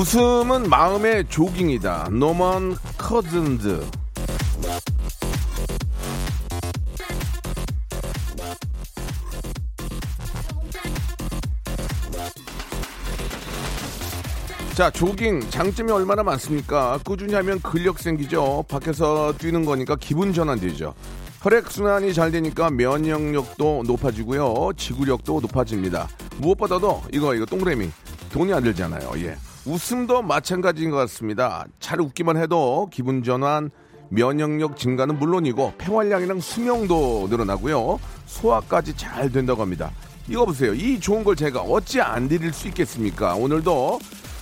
웃음은 마음의 조깅이다 노먼 커즌즈 자, 조깅 장점이 얼마나 많습니까? 꾸준히 하면 근력 생기죠. 밖에서 뛰는 거니까 기분 전환되죠. 혈액 순환이 잘 되니까 면역력도 높아지고요. 지구력도 높아집니다. 무엇보다도 이거 이거 동그라미 돈이 안 들잖아요. 예. 웃음도 마찬가지인 것 같습니다. 잘 웃기만 해도 기분 전환, 면역력 증가는 물론이고 폐활량이랑 수명도 늘어나고요. 소화까지 잘 된다고 합니다. 이거 보세요. 이 좋은 걸 제가 어찌 안 드릴 수 있겠습니까? 오늘도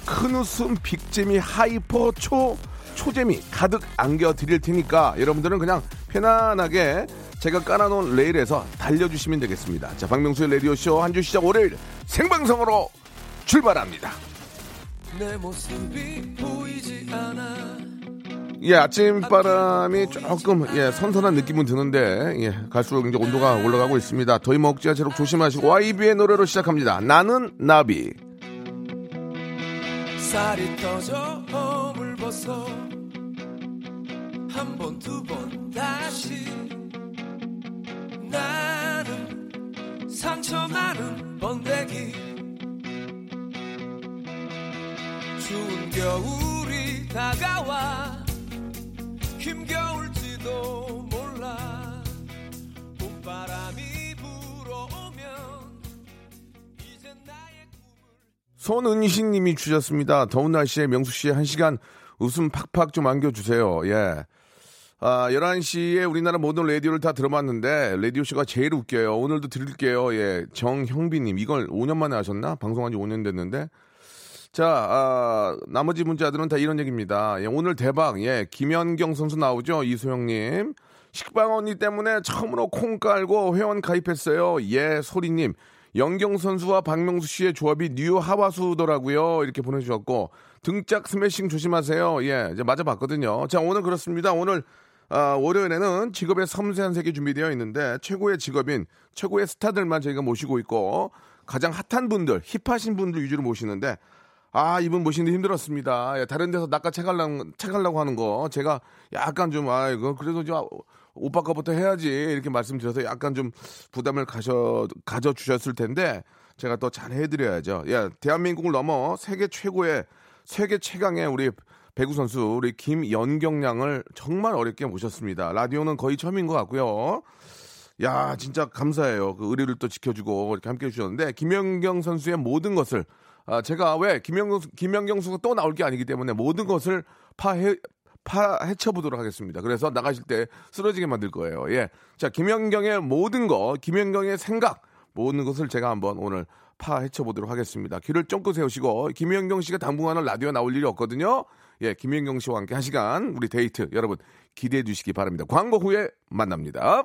큰 웃음 빅재미 hyper 초 초재미 가득 안겨 드릴 테니까 여러분들은 그냥 편안하게 제가 깔아놓은 레일에서 달려주시면 되겠습니다. 자, 박명수의 라디오쇼 한 주 시작 월요일 생방송으로 출발합니다. 예, 아침 바람이 조금 예, 선선한 느낌은 드는데 예, 갈수록 이제 온도가 올라가고 있습니다. 더위 먹지 않도록 조심하시고 YB의 노래로 시작합니다. 나는 나비. 쌀이 터져 허물 벗어 한 번 두 번 다시 나는 상처 많은 번데기 추운 겨울이 다가와 힘겨울지도 몰라 봄바람이 불어오면 이제 나의 손은신 님이 주셨습니다. 더운 날씨에 명수 씨의 한 시간 웃음 팍팍 좀 안겨주세요. 예. 아, 11시에 우리나라 모든 라디오를 다 들어봤는데, 라디오쇼가 제일 웃겨요. 오늘도 드릴게요. 예. 정형비님. 이걸 5년 만에 하셨나? 방송한 지 5년 됐는데. 자, 아, 나머지 문자들은 다 이런 얘기입니다. 예, 오늘 대박. 예. 김연경 선수 나오죠? 이소영님. 식빵 언니 때문에 처음으로 콩 깔고 회원 가입했어요. 예, 소리님. 연경 선수와 박명수 씨의 조합이 new 하와수더라고요. 이렇게 보내주셨고 등짝 스매싱 조심하세요. 예, 이제 맞아봤거든요. 자, 오늘 그렇습니다. 오늘 아, 월요일에는 직업의 섬세한 세계 준비되어 있는데 최고의 직업인 최고의 스타들만 저희가 모시고 있고 가장 핫한 분들, 힙하신 분들 위주로 모시는데 아, 이분 모시는데 힘들었습니다. 예, 다른 데서 낚아 채가려고, 채가려고 하는 거 제가 약간 좀 아, 이거 그래도 좀 오빠 거부터 해야지 이렇게 말씀드려서 약간 좀 부담을 가져 가져 주셨을 텐데 제가 또잘 해드려야죠. 예, 대한민국을 넘어 세계 최고의 세계 최강의 우리 배구 선수 우리 김연경 양을 정말 어렵게 모셨습니다. 라디오는 거의 처음인 것 같고요. 야, 진짜 감사해요. 그 의리를 또 지켜주고 이렇게 함께 해주셨는데 김연경 선수의 모든 것을 아, 제가 왜 김연경 김연경 선수가 또 나올 게 아니기 때문에 모든 것을 파해 파헤쳐 보도록 하겠습니다. 그래서 나가실 때 쓰러지게 만들 거예요. 예. 자, 김연경의 모든 거, 김연경의 생각, 모든 것을 제가 한번 오늘 파헤쳐 보도록 하겠습니다. 귀를 쫑긋 세우시고, 김연경 씨가 당분간은 라디오 나올 일이 없거든요. 예, 김연경 씨와 함께 한 시간, 우리 데이트, 여러분, 기대해 주시기 바랍니다. 광고 후에 만납니다.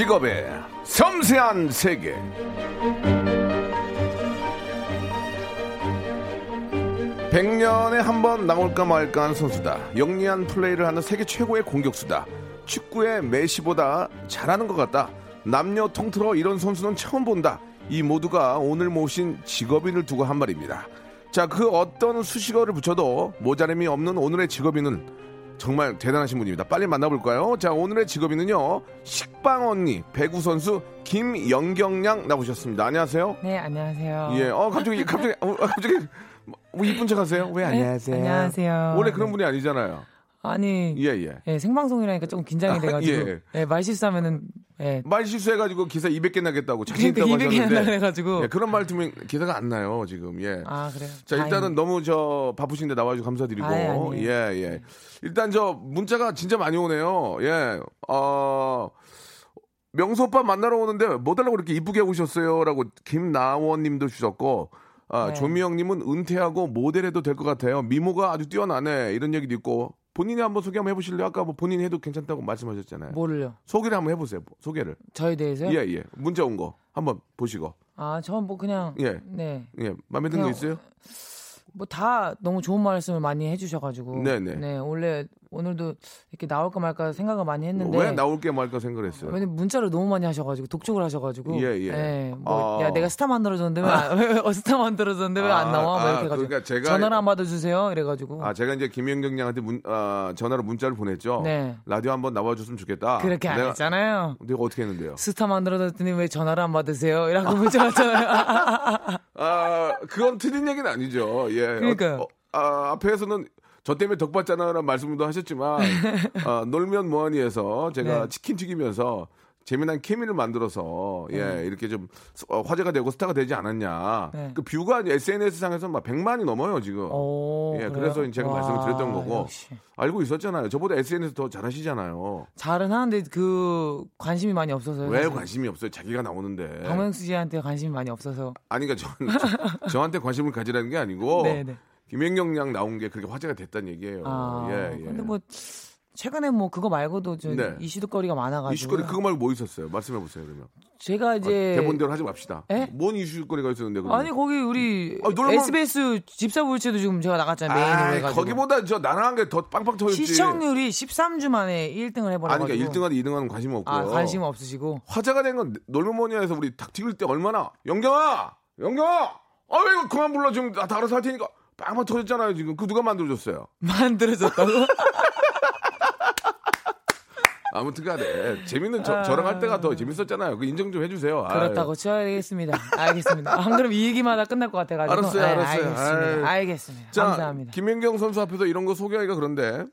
직업의 섬세한 세계. 백년에 한 번 나올까 말까 한 선수다. 영리한 플레이를 하는 세계 최고의 공격수다. 축구의 메시보다 잘하는 것 같다. 남녀 통틀어 이런 선수는 처음 본다. 이 모두가 오늘 모신 직업인을 두고 한 말입니다. 자, 그 어떤 수식어를 붙여도 모자람이 없는 오늘의 직업인은 정말 대단하신 분입니다. 빨리 만나볼까요? 자, 오늘의 직업인은요. 식빵 언니, 배구 선수 김영경 양 나오셨습니다. 안녕하세요. 네, 안녕하세요. 예, 어, 갑자기, 갑자기, 어, 갑자기, 뭐 이쁜 척 하세요? 왜 네, 안녕하세요? 안녕하세요. 원래 그런 네. 분이 아니잖아요. 아니, 예, 예. 예, 생방송이라니까 조금 긴장이 아, 돼가지고, 예. 예, 말 실수하면은, 예, 말 실수해가지고 기사 200개 나겠다고 자신 그러니까 있다고 200개 하셨는데. 한다 그래가지고. 예, 그런 말 들으면 기사가 안 나요, 지금. 예. 아, 그래요? 자, 일단은 다행이네. 너무 저 바쁘신데 나와주셔서 감사드리고. 아니에요. 예, 예. 일단 저 문자가 진짜 많이 오네요. 예. 어, 명수 오빠 만나러 오는데 뭐 달라고 이렇게 이쁘게 오셨어요? 라고 김나원 님도 주셨고, 아, 네. 조미영 님은 은퇴하고 모델해도 될 것 같아요. 미모가 아주 뛰어나네. 이런 얘기도 있고. 본인이 한번 소개 한번 해보실래요? 아까 뭐 본인이 해도 괜찮다고 말씀하셨잖아요. 뭐를요? 소개를 한번 해보세요. 소개를. 저에 대해서요? 예, 예. 문자 온 거. 한번 보시고. 아, 저는 뭐 그냥, 예. 네. 예. 마음에 드는 거 그냥 있어요? 뭐 다 너무 좋은 말씀을 많이 해주셔가지고. 네네. 네, 원래 오늘도 이렇게 나올까 말까 생각을 많이 했는데. 왜 나올까 말까 생각을 했어요. 왜냐면 문자를 너무 많이 하셔가지고 독촉을 하셔가지고 예, 예. 뭐, 아. 야 내가 스타 만들어줬는데 왜, 안- 왜 어, 스타 만들어줬는데 왜안 아, 나와? 뭐 아, 이렇게 해가지고 그러니까 제가- 전화를 안 받아주세요 이래가지고 아, 제가 이제 김연경 양한테 문, 아, 전화로 문자를 보냈죠. 네. 라디오 한번 나와줬으면 좋겠다. 그렇게 안 내가, 했잖아요. 내가 어떻게 했는데요? 스타 만들어줬더니 왜 전화를 안 받으세요? 이라고 문자 왔잖아요. 아, 그건 틀린 얘기는 아니죠. 예. 그러니까요. 어, 어, 아, 앞에서는 저 때문에 덕받잖아라는 말씀도 하셨지만, 아, 놀면 뭐하니에서 제가 네. 치킨 튀기면서 재미난 케미를 만들어서 예 이렇게 좀 어, 화제가 되고 스타가 되지 않았냐 네. 그 뷰가 SNS 상에서 막 100만이 넘어요 지금 오, 예 그래요? 그래서 제가 와, 말씀을 드렸던 거고 역시. 알고 있었잖아요 저보다 SNS 더 잘하시잖아요 잘은 하는데 그 관심이 많이 없어서요. 왜 사실. 관심이 없어요 자기가 나오는데 박명수 씨한테 관심이 많이 없어서. 아니 그러니까 저, 저, 한테 관심을 가지라는 게 아니고 네네. 김연경 양 나온 게 그렇게 화제가 됐다는 얘기예요 아, 예, 예. 근데 뭐 최근에 뭐 그거 말고도 저 네. 이슈거리가 많아가지고. 이슈거리 그거 말고 뭐 있었어요 말씀해 보세요 그러면 제가 이제 어, 대본대로 하지 맙시다 에? 뭔 이슈거리가 있었는데 그러면? 아니 거기 우리 아, 놀라운- SBS 집사부일체도 지금 제가 나갔잖아요 메인으로 아이, 해가지고 거기보다 저 나랑한 게더 빵빵 터졌지. 시청률이 13주 만에 1등을 아니 해버려가지고 그러니까 1등하는 2등하는 관심 없고요. 아, 관심 없으시고 화제가 된 건 놀면뭐니에서 우리 닭 튀길 때 얼마나 영경아, 영경아, 아왜 이거 그만 불러 지금 나 알아서 할 테니까 빵빵 터졌잖아요 지금. 그 누가 만들어줬어요? 만들어졌다고? 아무튼 간에 재밌는 저, 저랑 할 때가 더 재밌었잖아요. 그 인정 좀 해주세요. 그렇다고 쳐야겠습니다. 알겠습니다. 안 그럼 이 얘기마다 끝날 것 같아가지고. 알았어요, 네, 알았어요. 알겠습니다. 아유. 알겠습니다. 자, 감사합니다. 김연경 선수 앞에서 이런 거 소개하기가 그런데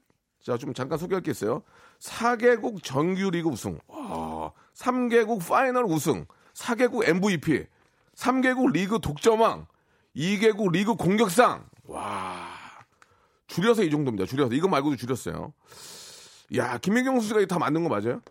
자, 좀 잠깐 소개할 게 있어요. 4개국 정규리그 우승, 와, 3개국 final 우승, 4개국 MVP, 3개국 리그 득점왕, 2개국 리그 공격상. 와. 줄여서 이 정도입니다. 줄여서. 이거 말고도 줄였어요. 야, 김연경 선수가 다 만든 거 맞아요?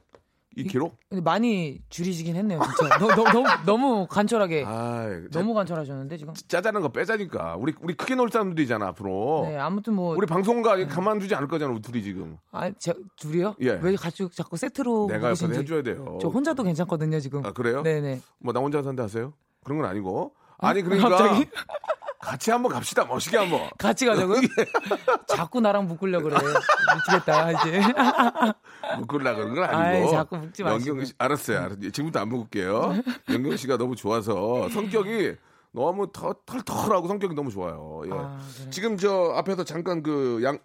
이 기록? 근데 많이 줄이시긴 했네요, 진짜. 너, 너, 너무, 너무 간결하게. 아, 너무 간철하셨는데, 지금? 짜자는 거 빼자니까. 우리 우리 크게 놀 사람들이잖아, 앞으로. 네, 아무튼 뭐. 우리 방송가 가만두지 않을 거잖아, 우리 둘이 지금. 아, 제, 둘이요? 예. 왜 같이 자꾸 세트로. 내가 옆에서 보시는지. 해줘야 돼요. 저 혼자도 괜찮거든요, 지금. 아, 그래요? 네 네. 뭐 나 혼자 산다 하세요? 그런 건 아니고. 아니 그러니까 갑자기? 같이 한번 갑시다. 멋있게 한번. 같이 가자고요? 자꾸 나랑 묶으려 그래. 미치겠다, 이제. 묶으려 그런 건 아이, 아니고. 자꾸 묶지 마시고. 영경 씨 알았어요. 알았어요. 지금부터 안 묶을게요. 영경 씨가 너무 좋아서 성격이 너무 터, 털털하고 성격이 너무 좋아요. 예. 아, 그래. 지금 저 앞에서 잠깐 그 양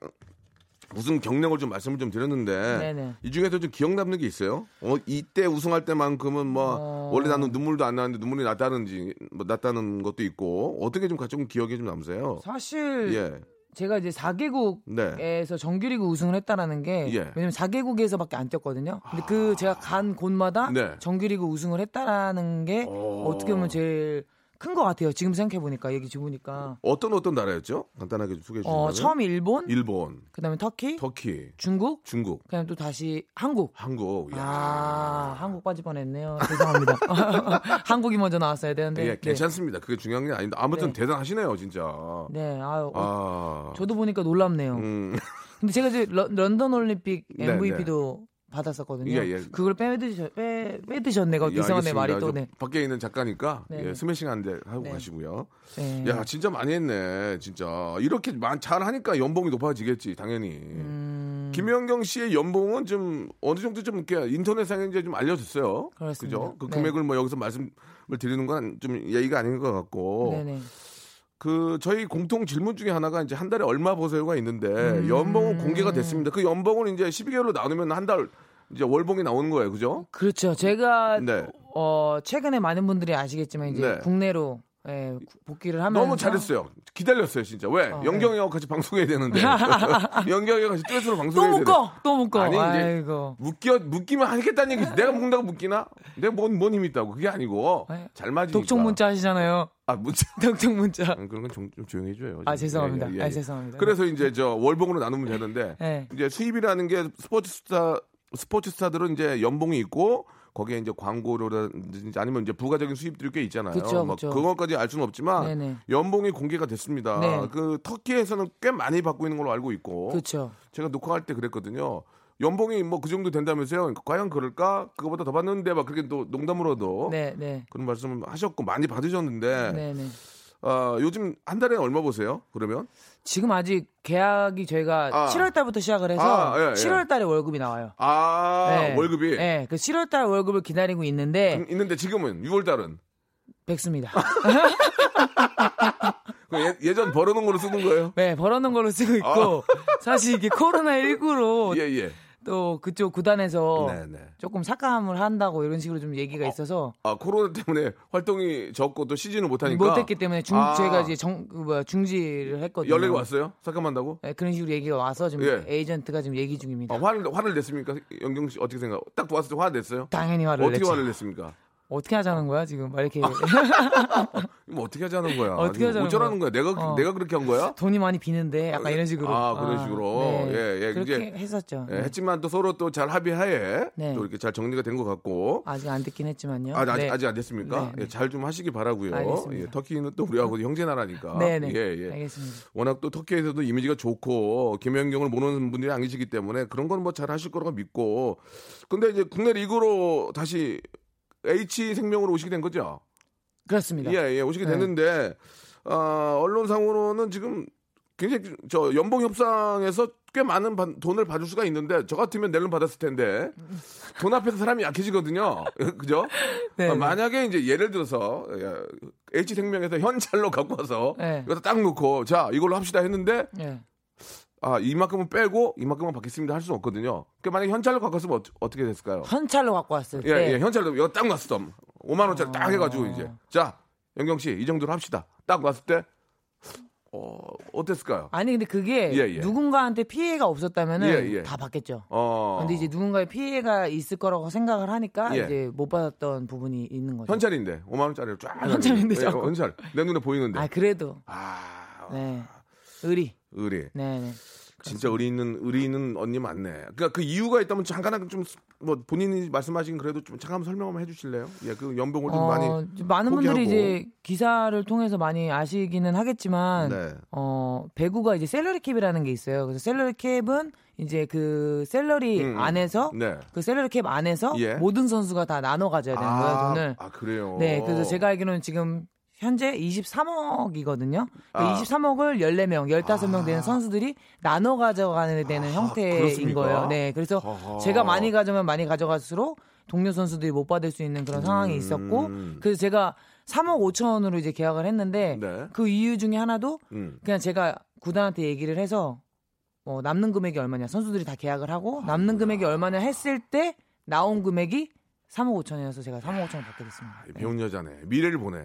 우승 경력을 좀 말씀을 좀 드렸는데 네네. 이 중에서 좀 기억 남는 게 있어요? 어, 이때 우승할 때만큼은 뭐 어. 원래 나는 눈물도 안 나는데 눈물이 났다는지 뭐 났다는 것도 있고 어떻게 좀 가끔 기억이 좀 남으세요? 사실. 예. 제가 이제 4개국에서 정규리그 우승을 했다라는 게 네. 예. 왜냐면 4개국에서밖에 안 뛰었거든요. 근데 그 제가 간 곳마다 네. 정규리그 우승을 했다라는 게 오. 어떻게 보면 제일 큰 것 같아요. 지금 생각해 보니까 얘기 들어보니까 어떤 어떤 나라였죠? 간단하게 좀 소개해 주시면. 어, 처음 일본, 일본, 그다음에 터키, 터키, 중국, 중국, 그다음 또 다시 한국. 한국. 야. 아, 한국 빠질 뻔했네요. 죄송합니다. 한국이 먼저 나왔어야 되는데. 예, 괜찮습니다. 그게 중요한 게 아닌데 아무튼 네. 대단하시네요, 진짜. 네, 네 아유, 아. 저도 보니까 놀랍네요. 음. 근데 제가 이제 러- 런던 올림픽 네, MVP도 받았었거든요. 예, 예. 그걸 빼드셨, 빼, 빼드셨네. 거 예, 이상한데 말이. 또, 저 네. 밖에 있는 작가니까 네, 예, 네. 스매싱 한데 하고 네. 가시고요. 네. 야, 진짜 많이 했네, 진짜. 이렇게 만- 잘하니까 연봉이 높아지겠지, 당연히. 음, 김연경 씨의 연봉은 좀 어느 정도 좀 이렇게 인터넷상에 이제 좀 알려졌어요. 그렇습니다. 그죠? 그 네. 금액을 뭐 여기서 말씀을 드리는 건 좀 예의가 아닌 것 같고. 네네. 그 저희 공통 질문 중에 하나가 이제 한 달에 얼마 버세요가 있는데 음. 연봉은 공개가 됐습니다. 그 연봉은 이제 12개월로 나누면 한 달 이제 월봉이 나오는 거예요. 그죠? 그렇죠. 제가, 네. 어, 최근에 많은 분들이 아시겠지만, 이제 네. 국내로, 예, 복귀를 하면서. 너무 잘했어요. 기다렸어요, 진짜. 왜? 어, 연경이하고 같이 방송해야 되는데. 연경이가 같이 듀엣으로 또 방송해야 되는데. 묶어! 또 묶어! 아니, 이제 아이고. 묶여 묶이면 하겠다는 얘기지. 내가 묶는다고 묶이나? 내가 뭔, 뭔 힘이 있다고. 그게 아니고 아니, 잘 맞으니까. 독촉 문자 하시잖아요. 아, 문자. 독촉 문자. 음, 그런 건좀 조용히 해줘요. 아, 좀. 죄송합니다. 예, 예, 예, 아, 예. 죄송합니다. 그래서 이제 저 월봉으로 나누면 되는데 네. 이제 수입이라는 게 스포츠 스타 스포츠 스타들은 이제 연봉이 있고 거기에 이제 광고료라든지 아니면 이제 부가적인 수입들이 꽤 있잖아요. 그쵸, 막 그쵸. 그것까지 알 수는 없지만 네네. 연봉이 공개가 됐습니다. 네. 그 터키에서는 꽤 많이 받고 있는 걸로 알고 있고 그렇죠. 제가 녹화할 때 그랬거든요. 연봉이 뭐 그 정도 된다면서요? 과연 그럴까? 그거보다 더 받는데 막 그렇게 또 농담으로도 네, 네. 그런 말씀을 하셨고 많이 받으셨는데 네, 네. 어, 요즘 한 달에 얼마 보세요? 그러면 지금 아직 계약이 저희가 아. 7월 달부터 시작을 해서 아, 예, 예. 7월 달에 월급이 나와요. 아 네. 월급이 네, 그 7월 달 월급을 기다리고 있는데 음, 있는데 지금은 6월 달은 백수입니다. 그 예, 전 벌어놓은 걸로 쓰는 거예요? 네, 벌어놓은 걸로 쓰고 있고 사실 이게 코로나 19로 아. 예 예. 또 그쪽 구단에서 네네. 조금 삭감을 한다고 이런 식으로 좀 얘기가 있어서 아 코로나 때문에 활동이 적고 또 시즌을 못 하니까 못했기 때문에 중 아. 저희가 이제 정그 뭐야 중지를 했거든요. 연락이 왔어요? 삭감한다고? 네, 그런 식으로 얘기가 와서 지금 예. 에이전트가 지금 얘기 중입니다. 아, 화를 화를 냈습니까? 영경 씨 어떻게 생각? 딱 도왔을 때 화를 냈어요? 당연히 화를 어떻게 냈죠. 화를 냈습니까? 어떻게 하자는 거야 지금 막 이렇게 뭐 어떻게 하자는 거야? 어떻게 하자는 어쩌라는 거야? 내가 어. 내가 그렇게 한 거야? 돈이 많이 비는데 약간 이런 식으로 아, 그런 식으로. 예, 예, 그렇게 이제- 했었죠. 예, 네. 했지만 또 서로 또 잘 합의하에 네. 또 이렇게 잘 정리가 된 것 같고 아직 안 듣긴 했지만요. 아, 아직, 네. 아직 안 됐습니까? 네, 네. 예, 잘 좀 하시기 바라고요. 알겠습니다. 예, 터키는 또 우리하고 형제 나라니까. 네네. 예, 예. 알겠습니다. 워낙 또 터키에서도 이미지가 좋고 김연경을 모르는 분들이 아니시기 때문에 그런 건 뭐 잘 하실 거라고 믿고. 근데 이제 국내 리그로 다시 H 생명으로 오시게 된 거죠? 그렇습니다. 예, 예, 오시게 네. 됐는데 어, 언론상으로는 지금 굉장히 저 연봉 협상에서 꽤 많은 바- 돈을 받을 수가 있는데 저 같으면 낼름 받았을 텐데 돈 앞에서 사람이 약해지거든요. 그죠? 네, 어, 네. 만약에 이제 예를 들어서 H 생명에서 현찰로 갖고 와서 네. 여기다 딱 놓고 자 이걸로 합시다 했는데 예. 아 이만큼은 빼고 이만큼만 받겠습니다 할 수는 없거든요. 그 만약에 현찰로 갖고 왔으면 어, 떻게 됐을까요? 현찰로 갖고 왔을 예, 때 예, 현찰로 여기 딱 놨어. 5만 원짜리 딱 해가지고 이제 자 영경 씨 이 정도로 합시다. 딱 놨을 때 어, 어땠을까요? 아니 근데 그게 예, 예. 누군가한테 피해가 없었다면은 예, 예. 다 받겠죠. 어, 근데 이제 누군가의 피해가 있을 거라고 생각을 하니까 예. 이제 못 받았던 부분이 있는 거죠. 현찰인데 5만 원짜리를 쫙 현찰인데 해가지고. 예. 현찰 내 눈에 보이는데 아 그래도 아, 네 의리 의리 네네 진짜 의리 있는 의리 있는 언니 맞네. 그러니까 그 이유가 있다면 잠깐 좀뭐 본인이 말씀하신 그래도 좀 잠깐 설명 한번 해주실래요? 예, 그 연봉을 좀 많이 어, 많은 분들이 포기하고. 이제 기사를 통해서 많이 아시기는 하겠지만 네. 어 배구가 이제 salary cap이라는 게 있어요. 그래서 salary cap은 이제 그 셀러리 음, 음. 안에서 네. 그 셀러리 캡 안에서 예. 모든 선수가 다 나눠 가져야 되는 거예요 돈을. 아 그래요. 네, 그래서 제가 알기로는 지금 현재 23억이거든요. 아. 23억을 14명, 15명 되는 선수들이 나눠 가져가는 되는 형태인 아, 그렇습니까? 거예요. 네, 그래서 어허. 제가 많이 가져면 많이 가져갈수록 동료 선수들이 못 받을 수 있는 그런 상황이 있었고, 그래서 제가 3억 5천으로 이제 계약을 했는데 네. 그 이유 중에 하나도 음. 그냥 제가 구단한테 얘기를 해서 뭐 남는 금액이 얼마냐 선수들이 다 계약을 하고 남는 금액이 얼마냐 했을 때 나온 금액이 3억 5천이어서 제가 3억 5천을 받게 됐습니다. 네. 배운 여자네. 미래를 보네.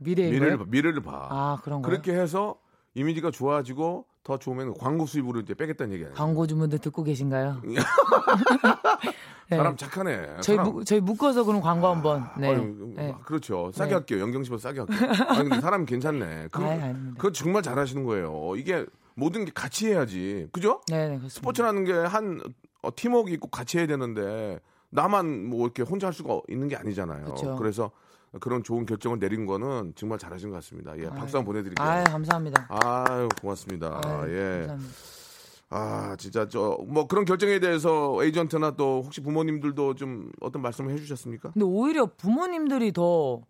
미래인 미래를? 봐. 미래를 봐. 아 그런 거요? 그렇게 해서 이미지가 좋아지고 더 좋으면 광고 수입으로 이제 빼겠다는 얘기 아니에요? 광고주분들 듣고 계신가요? 네. 사람 착하네. 저희 사람- 무, 저희 묶어서 그럼 광고 한번. 네. 아유, 네. 그렇죠. 싸게 네. 할게요. 연경 씨보다 싸게 할게요. 아니 근데 사람 괜찮네. 그. 그거 정말 잘하시는 거예요. 이게 모든 게 같이 해야지. 그죠? 네, 네. 스포츠라는 게 한 어, 팀워크 있고 같이 해야 되는데 나만 뭐 이렇게 혼자 할 수가 있는 게 아니잖아요. 그쵸. 래서 그런 좋은 결정을 내린 거는 정말 잘하신 것 같습니다. 예, 박수 한번 보내드릴게요. 아유, 감사합니다. 아유 고맙습니다. 아유, 예. 감사합니다. 아 진짜 저 뭐 그런 결정에 대해서 에이전트나 또 혹시 부모님들도 좀 어떤 말씀을 해주셨습니까? 근데 오히려 부모님들이 더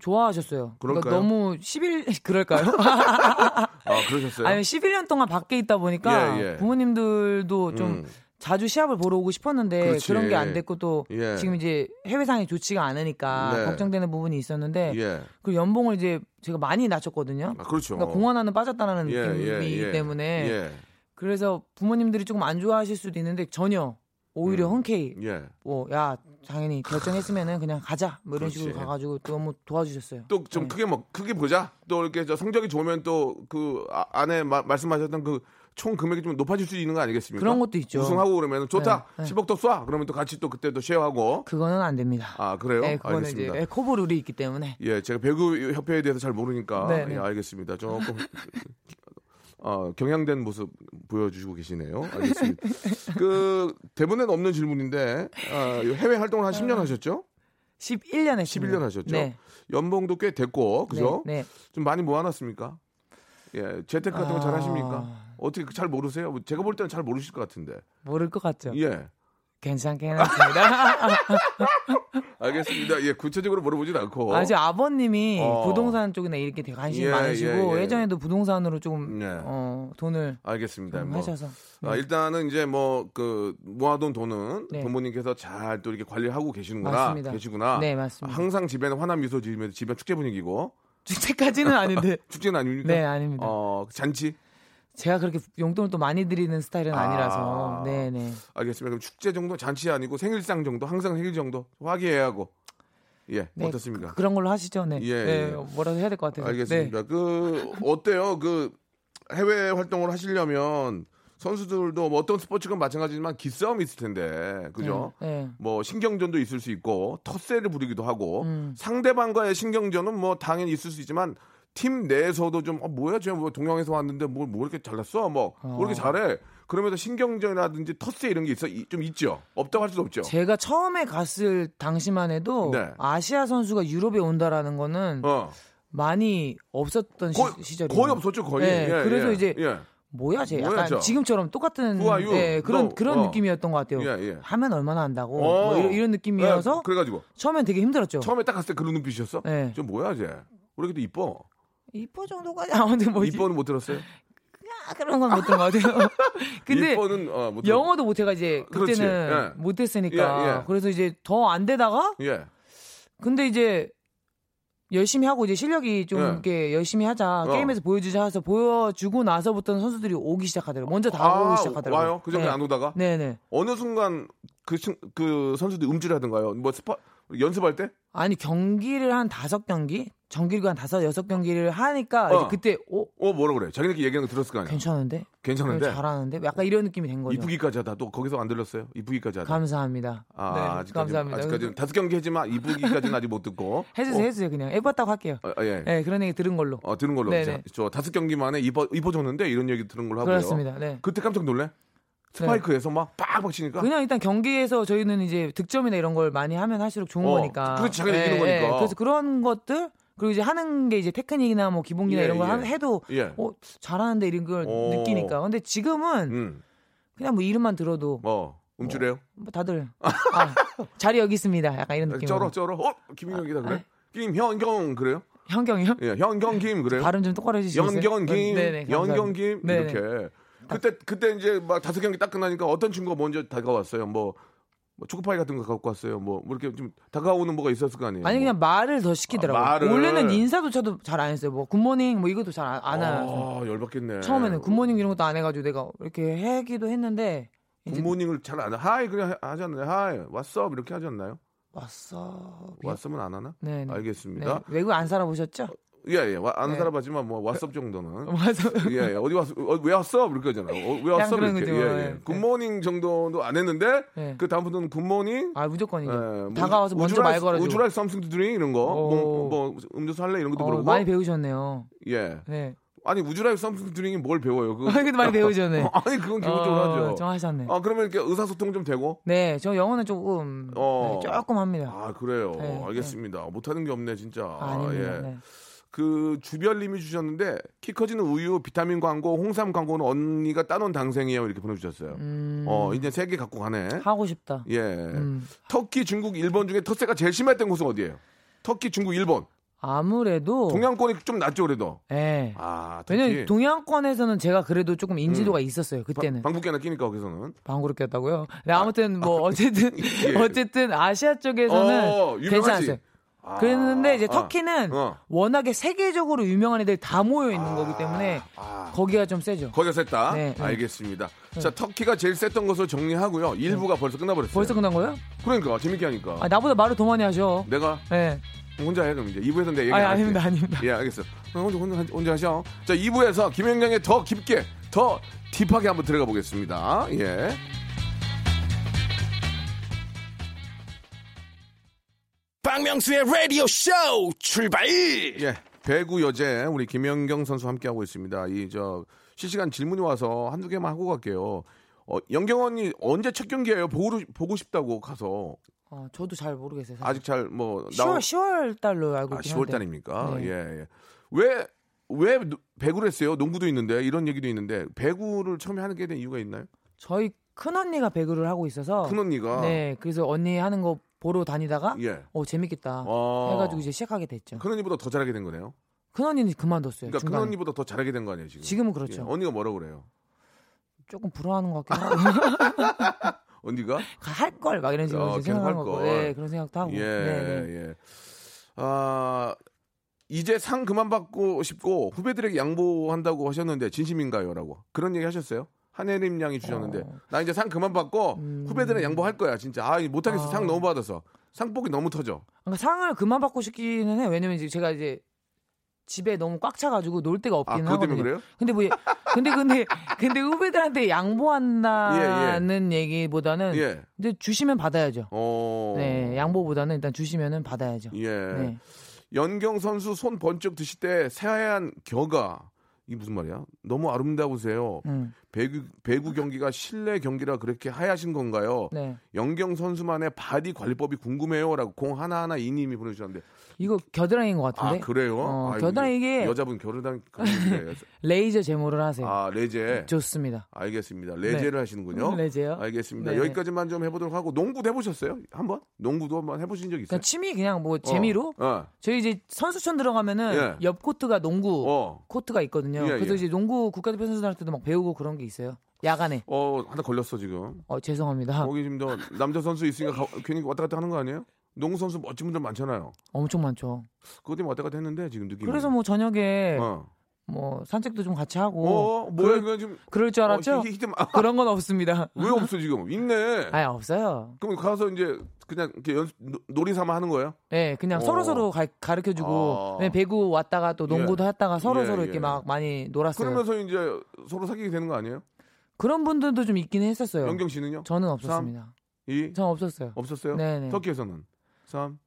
좋아하셨어요. 그러니까 그럴까요? 너무 11 그럴까요? 아 그러셨어요? 아니 11년 동안 밖에 있다 보니까 예, 예. 부모님들도 좀 음. 자주 시합을 보러 오고 싶었는데. 그런 게 안 됐고 또 예. 지금 이제 해외 상이 좋지가 않으니까 네. 걱정되는 부분이 있었는데 예. 그 연봉을 이제 제가 많이 낮췄거든요. 아, 그렇죠. 그러니까 공헌 하나 빠졌다는 예, 느낌이기 예, 예. 때문에 예. 그래서 부모님들이 조금 안 좋아하실 수도 있는데 전혀 오히려 음. 흔쾌히 예. 뭐야 당연히 결정했으면은 그냥 가자 뭐 이런 그렇지. 식으로 가가지고 너무 도와주셨어요. 또좀 네. 크게 뭐 크게 보자. 또 이렇게 저 성적이 좋으면 또 그 안에 마- 말씀하셨던 그 총 금액이 좀 높아질 수 있는 거 아니겠습니까? 그런 것도 있죠. 우승하고 그러면 좋다. 네, 네. 10억 더 쏴. 그러면 또 같이 또 그때 또 쉐어하고. 그거는 안 됩니다. 아 그래요? 네, 그거는 알겠습니다. 이제 코보 룰이 있기 때문에 예, 제가 배구 협회에 대해서 잘 모르니까 네, 네. 예, 알겠습니다. 조금 어, 경향된 모습 보여주시고 계시네요. 알겠습니다. 그 대본에는 없는 질문인데 어, 해외 활동을 한 10년 하셨죠? 11년 했습니다. 11년 하셨죠? 네. 연봉도 꽤 됐고 그죠? 네. 네. 좀 많이 모아놨습니까? 예, 재테크 같은 거 잘 하십니까? 아. 어떻게 잘 모르세요? 제가 볼 때는 잘 모르실 것 같은데. 모를 것 같죠? 예. 괜찮게 해놨습니다. 알겠습니다. 예, 구체적으로 물어보진 않고. 아, 제 아버님이 어. 부동산 쪽이나 이렇게 되게 관심이 예, 많으시고 예, 예. 예전에도 부동산으로 조금 네. 어, 돈을 알겠습니다. 좀 뭐. 하셔서 아, 일단은 이제 뭐 그 모아둔 돈은 네. 부모님께서 잘 또 이렇게 관리하고 계시는구나. 맞습니다. 계시구나. 네, 맞습니다. 항상 집에는 환한 미소 지으면서 집안 축제 분위기고. 주택까지는 아닌데 축제는 아닙니까? 네 아닙니다. 어, 잔치? 제가 그렇게 용돈을 또 많이 드리는 스타일은 아. 아니라서 네네 알겠습니다. 그럼 축제 정도 잔치 아니고 생일상 정도 항상 생일 정도 화기애애하고 예 네, 어떻습니까? 그, 그런 걸로 하시죠. 네. 예, 네, 예. 뭐라도 해야 될 것 같아서. 알겠습니다. 네. 그 어때요? 그 해외 활동을 하시려면 선수들도 뭐 어떤 스포츠건 마찬가지지만 기싸움이 있을 텐데 그죠? 네. 네. 뭐 신경전도 있을 수 있고 텃세를 부리기도 하고 음. 상대방과의 신경전은 뭐 당연히 있을 수 있지만 팀 내에서도 좀 어, 뭐야 쟤 뭐 동양에서 왔는데 뭐, 뭐 이렇게 잘났어 뭐, 뭐 이렇게 어. 잘해 그러면서 신경전이라든지 텃세 이런 게 있어 이- 좀 있죠 없다고 할 수도 없죠 제가 처음에 갔을 당시만 해도 네. 아시아 선수가 유럽에 온다라는 거는 어 많이 없었던 거의, 시, 절이 거의 없었죠 거의 네, 예, 그래서 예, 이제 예. 뭐야 쟤 뭐야, 약간 저? 지금처럼 똑같은? 예, 그런 너, 그런 어. 느낌이었던 것 같아요. 예, 예. 하면 얼마나 한다고 어. 뭐 이런, 이런 느낌이어서 예, 그래가지고 처음엔 되게 힘들었죠. 처음에 딱 갔을 때 그런 눈빛이었어 네. 저 뭐야 쟤왜 이렇게 이뻐 이뻐 정도까지 아무튼 뭐지 이뻐는 못 들었어요 아, 그런 건 못한 것 같아요. 근데 이뻐는 어, 못 영어도 못해가 이제. 그때는 예. 못했으니까 예, 예. 그래서 이제 더 안 되다가 예 근데 이제 열심히 하고 이제 실력이 좀 예. 이렇게 열심히 하자 어. 게임에서 보여주자 해서 보여주고 나서부터는 선수들이 오기 시작하더라고요. 먼저 다가오기 아, 시작하더라고요. 와요 그 전에 네. 안 오다가 네네. 어느 순간 그, 친- 그 선수들이 음주라든가요? 뭐 스파 연습할 때? 아니 경기를 한 다섯 경기, 정규리그 한 다섯 여섯 경기를 하니까 어. 이제 그때 오어 뭐라 그래? 자기네끼리 얘기하는 거 들었을 거 아니야? 괜찮은데, 괜찮은데 잘하는데, 약간 이런 느낌이 된 거죠. 이쁘기까지 하다 또 거기서 안 들렸어요? 이쁘기까지 하다. 감사합니다. 아, 네, 아직까지 감사합니다. 아직까지는 다섯 경기 했지만 이쁘기까지는 아직 못 듣고. 해주세요, 어, 해주세요. 그냥 해봤다고 할게요. 아, 예. 네, 그런 얘기 들은 걸로. 어, 들은 걸로. 네네. 자, 저 다섯 경기 만에 이뻐 이뻐졌는데 이런 얘기 들은 걸로 하고요. 그렇습니다. 네. 그때 깜짝 놀래? 스파이크에서 막 빡빡 치니까. 그냥 일단 경기에서 저희는 이제 득점이나 이런 걸 많이 하면 할수록 좋은 어, 거니까. 그렇지, 자기가 이기는 거니까. 그래서 그런 것들 그리고 이제 하는 게 이제 테크닉이나 뭐 기본기나 예, 이런 걸 예. 하- 해도 예. 어 잘하는데 이런 걸 오. 느끼니까. 근데 지금은 음. 그냥 뭐 이름만 들어도 뭐 음주래요? 뭐 다들 아, 자리 여기 있습니다. 약간 이런 느낌. 쩔어 쩔어. 어 김인경이다 그래? 김현경 그래요? 현경이요? 예, 현경 김 그래요? 발음 좀 똑바로 해주시겠어요? 연경 김, 네네, 감사합니다. 연경 김 네네. 이렇게. 그때 그때 이제 막 다섯 경기 딱 끝나니까 어떤 친구가 먼저 다가왔어요. 뭐, 뭐 초코파이 같은 거 갖고 왔어요. 뭐, 뭐 이렇게 좀 다가오는 뭐가 있었을 거 아니에요. 아니 그냥 말을 더 시키더라고요. 아, 말을. 원래는 인사조차도 잘 안 했어요. 뭐 굿모닝 뭐 이것도 잘안 해요. 아, 열받겠네. 처음에는 good morning 이런 것도 안 해가지고 내가 이렇게 하기도 했는데 good morning을 잘 안 해. hi 그냥 하- 하지 않나요? hi, what's up 이렇게 하지 않나요? 왔어. what's up은 안 하나? 네, 네. 알겠습니다. 네. 외국 안 살아보셨죠? 예, 예. 와- 안 네. 살아봤지만 뭐 what's up 정도는. 맞아. 예, 예. 어디 왔어? 어, 왜 왔어? 그럴 거잖아. 어, 왜 왔어? 이렇게. 거죠. 예, 예. 네. good morning 정도도 안 했는데 네. 그 다음부터는 good morning 아 무조건이죠. 예, 뭐 다가와서 우주- 먼저 말 걸어 주고. would you like something drink 이런 거. 오. 뭐, 뭐 음료수 할래 이런 것도 어, 그러고. 많이 배우셨네요. 예. 네. 아니 would you like something drink이 뭘 배워요? 그거. 근데 많이 배우셨네. 아니 그건 기본적으로 어, 하죠. 좀 하셨네. 아 그러면 이렇게 의사소통 좀 되고. 네, 저 영어는 조금 어. 네, 조금 합니다. 아 그래요. 네, 알겠습니다. 못하는 게 없네 진짜. 아, 아닙니다. 예. 네. 그 주별님이 주셨는데 키 커지는 우유, 비타민 광고, 홍삼 광고는 언니가 따놓은 당상이에요 이렇게 보내주셨어요. 음, 어 이제 세 개 갖고 가네. 하고 싶다. 예. 음. 터키, 중국, 일본 중에 텃세가 제일 심했던 곳은 어디예요? 터키, 중국, 일본. 아무래도 동양권이 좀 낫죠 그래도. 예. 아. 왜냐면 동양권에서는 제가 그래도 조금 인지도가 있었어요. 그때는 방, 방귀깨나 끼니까 거기서는. 방구를 꼈다고요. 네, 아무튼 뭐 어쨌든 예. 어쨌든 아시아 쪽에서는 어. 괜찮았어요. 아, 그랬는데 이제 아, 터키는 어. 워낙에 세계적으로 유명한 애들 다 모여 있는 거기 때문에 아. 거기가 좀 세죠. 거기가 셌다. 네, 네. 알겠습니다. 자 터키가 제일 셌던 것을 정리하고요. 일부가 벌써 끝나버렸어요. 벌써 끝난 거예요? 그러니까 재밌게 하니까. 아, 나보다 말을 더 많이 하셔. 내가 네. 혼자 해 그럼 이제 2부에서 내 얘기 할게. 아닙니다, 아닙니다. 예, 알겠어. 어, 혼자 혼자 혼자 하셔. 자, 2부에서 김현경의 더 깊게 더 딥하게 한번 들어가 보겠습니다. 예. 박명수의 라디오 쇼 출발 예. 배구 여제 우리 김연경 선수 함께 하고 있습니다. 이 저 실시간 질문이 와서 한두 개만 하고 갈게요. 어, 연경 언니 언제 첫 경기예요? 보고 보고 싶다고 가서 어, 저도 잘 모르겠어요. 사실. 아직 잘 뭐 10월 10월 달로 알고 아, 있긴 10월 한데. 달입니까? 네. 예, 예. 왜, 왜 노- 배구를 했어요? 농구도 있는데, 이런 얘기도 있는데, 배구를 처음에 하는 게된 이유가 있나요? 저희 큰 언니가 배구를 하고 있어서 큰 언니가. 네, 그래서 언니 하는 거 보러 다니다가 예. 어 재밌겠다 어. 해가지고 이제 시작하게 됐죠. 큰 언니보다 더 잘하게 된 거네요. 큰 언니는 그만뒀어요. 그러니까 큰 중간에. 언니보다 더 잘하게 된 거 아니에요, 지금? 지금은 그렇죠. 예, 언니가 뭐라 그래요? 조금 부러워하는 것 같기도 하고 언니가? 할 걸 막 이런 식으로 어, 생각하는 거고 걸. 네, 그런 생각도 하고 예, 네, 네. 예. 아, 이제 상 그만 받고 싶고 후배들에게 양보한다고 하셨는데 진심인가요? 라고. 그런 얘기 하셨어요? 한혜림 양이 주셨는데 어. 나 이제 상 그만 받고 음. 후배들은 양보할 거야 진짜 아 못하겠어 아. 상 너무 받아서 상복이 너무 터져 그러니까 상을 그만 받고 싶기는 해. 왜냐면 이제 제가 이제 집에 너무 꽉 차가지고 놀 데가 아 그것 때문에 하거든요. 그래요? 근데 뭐 근데 근데 근데 후배들한테 양보한다는 얘기보다는 예. 이제 주시면 받아야죠. 어. 네, 양보보다는 일단 주시면은 받아야죠. 예. 네. 연경 선수 손 번쩍 드실 때 새하얀 겨가 이 무슨 말이야? 너무 아름다우세요. 음, 배구 배구 경기가 실내 경기라 그렇게 하야신 건가요? 네. 연경 선수만의 body 관리법이 궁금해요라고 공 하나 하나 이님이 보내주셨는데 이거 겨드랑이인 것 같은데. 아 그래요? 어, 아, 겨드랑이 이게 여자분 겨드랑이 레이저 제모를 하세요. 아 레제 좋습니다. 알겠습니다. 레제를 하시는군요. 레제요? 알겠습니다. 네. 여기까지만 좀 해보도록 하고 농구도 해보셨어요? 한번 농구도 한번 해보신 적 있어요? 그냥 취미 그냥 뭐 재미로 어. 저희 이제 선수촌 들어가면은 예. 옆 코트가 농구 어. 코트가 있거든요. 예, 그래서 예. 이제 농구 국가대표 선수들한테도 막 배우고 그런 게 있어요. 야간에. 어 하나 걸렸어 지금. 어 죄송합니다. 거기 지금 저 남자 선수 있으니까 가- 괜히 왔다 갔다 하는 거 아니에요? 농구 선수 멋진 분들 많잖아요. 엄청 많죠. 그것 때문에 왔다 갔다 했는데 지금 느낌이. 그래서 뭐 저녁에 어. 뭐 산책도 좀 같이 하고 어, 뭐야 그럴, 지금 그럴 줄 알았죠? 어, 히- 히트- 아, 그런 건 없습니다. 왜 없어 지금? 있네. 아니 없어요. 그럼 가서 이제 그냥 이렇게 연, 노- 놀이 삼아 하는 거예요? 네, 그냥 어. 서로 서로 가르쳐 주고 아. 배구 왔다가 또 농구도 예. 했다가 서로 예, 서로 예. 이렇게 막 많이 놀았어요. 그러면서 이제 서로 사귀게 되는 거 아니에요? 그런 분들도 좀 있긴 했었어요. 연경 씨는요? 저는 없었습니다. 이전 없었어요. 없었어요? 네네. 터키에서는 3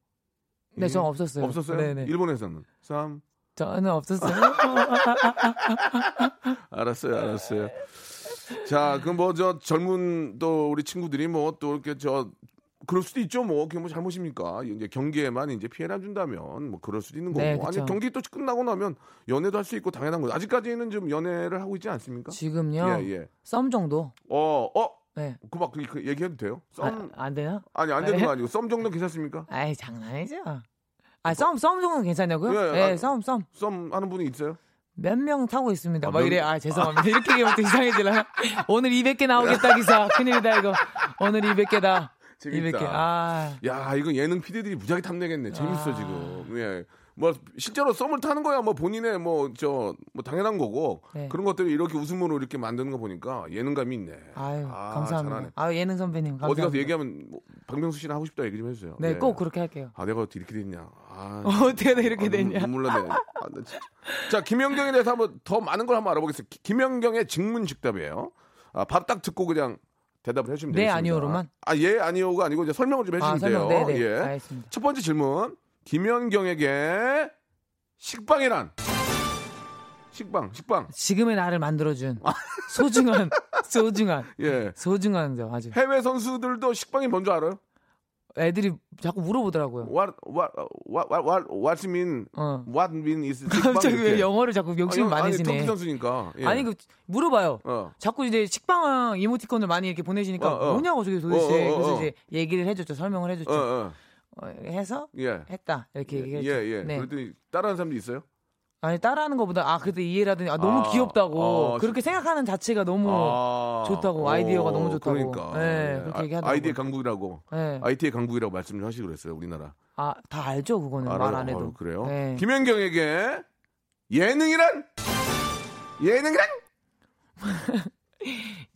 네, 전 없었어요. 없었어요? 네네. 일본에서는 3 저는 없었어요. 알았어요, 알았어요. 자, 그럼 뭐저 젊은 또 우리 친구들이 뭐 또 이렇게 저 그럴 수도 있죠, 뭐 그게 뭐 잘못입니까? 이제 경기에만 이제 피해를 안 준다면 뭐 그럴 수도 있는 거고 네, 아니. 경기 또 끝나고 나면 연애도 할 수 있고 당연한 거죠. 아직까지는 좀 연애를 하고 있지 않습니까? 지금요. 예, 예. 썸 정도. 어, 어, 네. 그막 그, 그 얘기해도 돼요? 썸 아, 안 되나? 아, 니 안 되는 네. 거 아니고 썸 정도 괜찮습니까? 아이 장난이죠. 아, 썸, 썸 정도는 괜찮냐고요? 예, 네, 아, 썸, 썸. 썸 하는 분이 있어요? 몇 명 타고 있습니다. 아, 막 몇- 이래. 아, 죄송합니다. 이렇게 얘기하면 또 이상해지나? 오늘 200개 나오겠다, 기사. 큰일이다, 이거. 오늘 200개다. 재밌다. 이렇게 아 야, 이거 예능 PD들이 무지하게 탐내겠네. 재밌어, 아. 지금. 예. 뭐, 실제로 썸을 타는 거야. 뭐, 본인의 뭐, 저, 뭐, 당연한 거고. 네. 그런 것들을 이렇게 웃음으로 이렇게 만드는 거 보니까 예능감이 있네. 아유 아, 감사합니다. 잘하네. 아 예능 선배님 감사합니다. 어디 가서 얘기하면, 뭐, 박명수 씨랑 하고 싶다 얘기 좀 해주세요. 네, 예. 꼭 그렇게 할게요. 아, 내가 어떻게 이렇게 됐냐. 아, 어떻게 내 이렇게 아, 눈- 됐냐? 눈물 나네. 아. 자, 김연경에 대해서 한번 더 많은 걸 한번 알아보겠습니다. 기- 김연경의 직문직답이에요. 아, 바로 딱 듣고 그냥 대답을 해주시면 네, 되겠습니다. 아니오로만? 아, 예, 아니오가 아니고 이제 설명을 좀 해주시면 아, 설명. 돼요. 네, 네. 예. 알겠습니다. 첫 번째 질문. 김연경에게 식빵이란? 식빵, 식빵. 지금의 나를 만들어준 소중한 소중한 예. 소중한 점 아주 해외 선수들도 식빵이 뭔지 알아요? 애들이 자꾸 물어보더라고요. What, what, what, what, what, mean, 어. what mean is 식빵? 갑자기 왜. 영어를 자꾸 욕심 아니, 많으시네. 터키 선수니까. 예. 아니 그 물어봐요. 어. 자꾸 이제 식빵 이모티콘을 많이 이렇게 보내시니까 어, 어. 뭐냐고 저게 도대체 어, 어, 어, 그래서 어. 이제 얘기를 해줬죠 설명을 해줬죠 해서 예. 했다 이렇게 예, 얘기했죠 예. 네. 그랬더니 따라하는 사람도 있어요? 아니 따라하는 것보다 아 그래도 이해를 하더니 아, 너무 아, 귀엽다고 아, 그렇게 생각하는 자체가 너무 아, 좋다고, 아이디어가 너무 좋다고. 그러니까. 네, 예. 그렇게 아, 얘기하더라고요. 아이디의 강국이라고. 네. IT의 강국이라고 말씀 좀 하시고 그랬어요, 우리나라. 아 다 알죠 그거는 말 알아요? 안 해도 그래요? 네. 김연경에게 예능이란? 예능이란?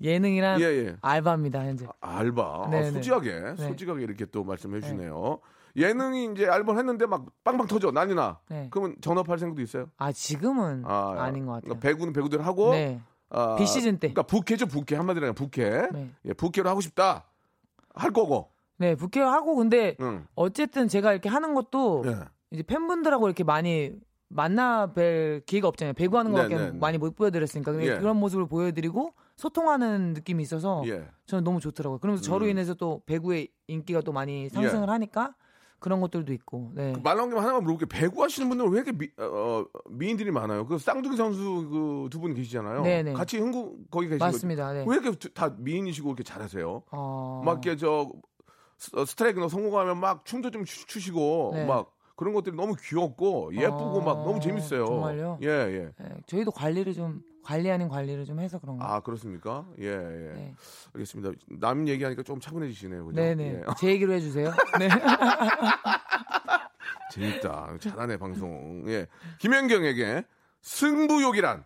예능이란 예, 예. 알바입니다 현재 알바. 아, 네, 네. 솔직하게, 네. 솔직하게 이렇게 또 말씀해 주시네요. 예능이 이제 알바를 했는데 막 빵빵 터져, 난리나. 네. 그러면 전업할 생각도 있어요? 아 지금은 아, 아, 닌것 같아요 그러니까 배구는 배구대로 하고. 네. 아, 비시즌 때. 그러니까 부캐죠, 부캐. 한마디로 하면 부캐. 네. 예, 부캐로 하고 싶다. 할 거고. 네 부캐를 하고 근데 응. 어쨌든 제가 이렇게 하는 것도 예. 이제 팬분들하고 이렇게 많이 만나 뵐 기회가 없잖아요. 배구하는 네, 거밖에 네, 네. 많이 못 보여드렸으니까. 예. 그런 모습을 보여드리고 소통하는 느낌이 있어서 예. 저는 너무 좋더라고요. 그러면서 저로 음. 인해서 또 배구의 인기가 또 많이 상승을 하니까 그런 것들도 있고. 네. 그 말 나온 김에 하나만 물어볼게요. 배구 하시는 분들은 왜 이렇게 미, 어, 어, 미인들이 많아요? 그 쌍둥이 선수 그 두 분 계시잖아요. 네네. 같이 흥국 거기 계신 맞습니다. 네. 거. 왜 이렇게 두- 다 미인이시고 이렇게 잘하세요? 어... 막 이렇게 저 스- 어, 스트라이크 성공하면 막 춤도 좀 추- 추시고 네. 막 그런 것들이 너무 귀엽고 예쁘고 어, 막 너무 재밌어요. 정말요? 예, 예. 네, 저희도 관리를 좀 관리 아닌 관리를 좀 해서 그런 거. 아, 그렇습니까? 예, 예. 네. 알겠습니다. 남 얘기하니까 좀 차분해지시네요. 그죠? 네네. 예. 제 얘기로 해주세요. 네. 재밌다. 잘하네, 방송. 예. 김연경에게 승부욕이란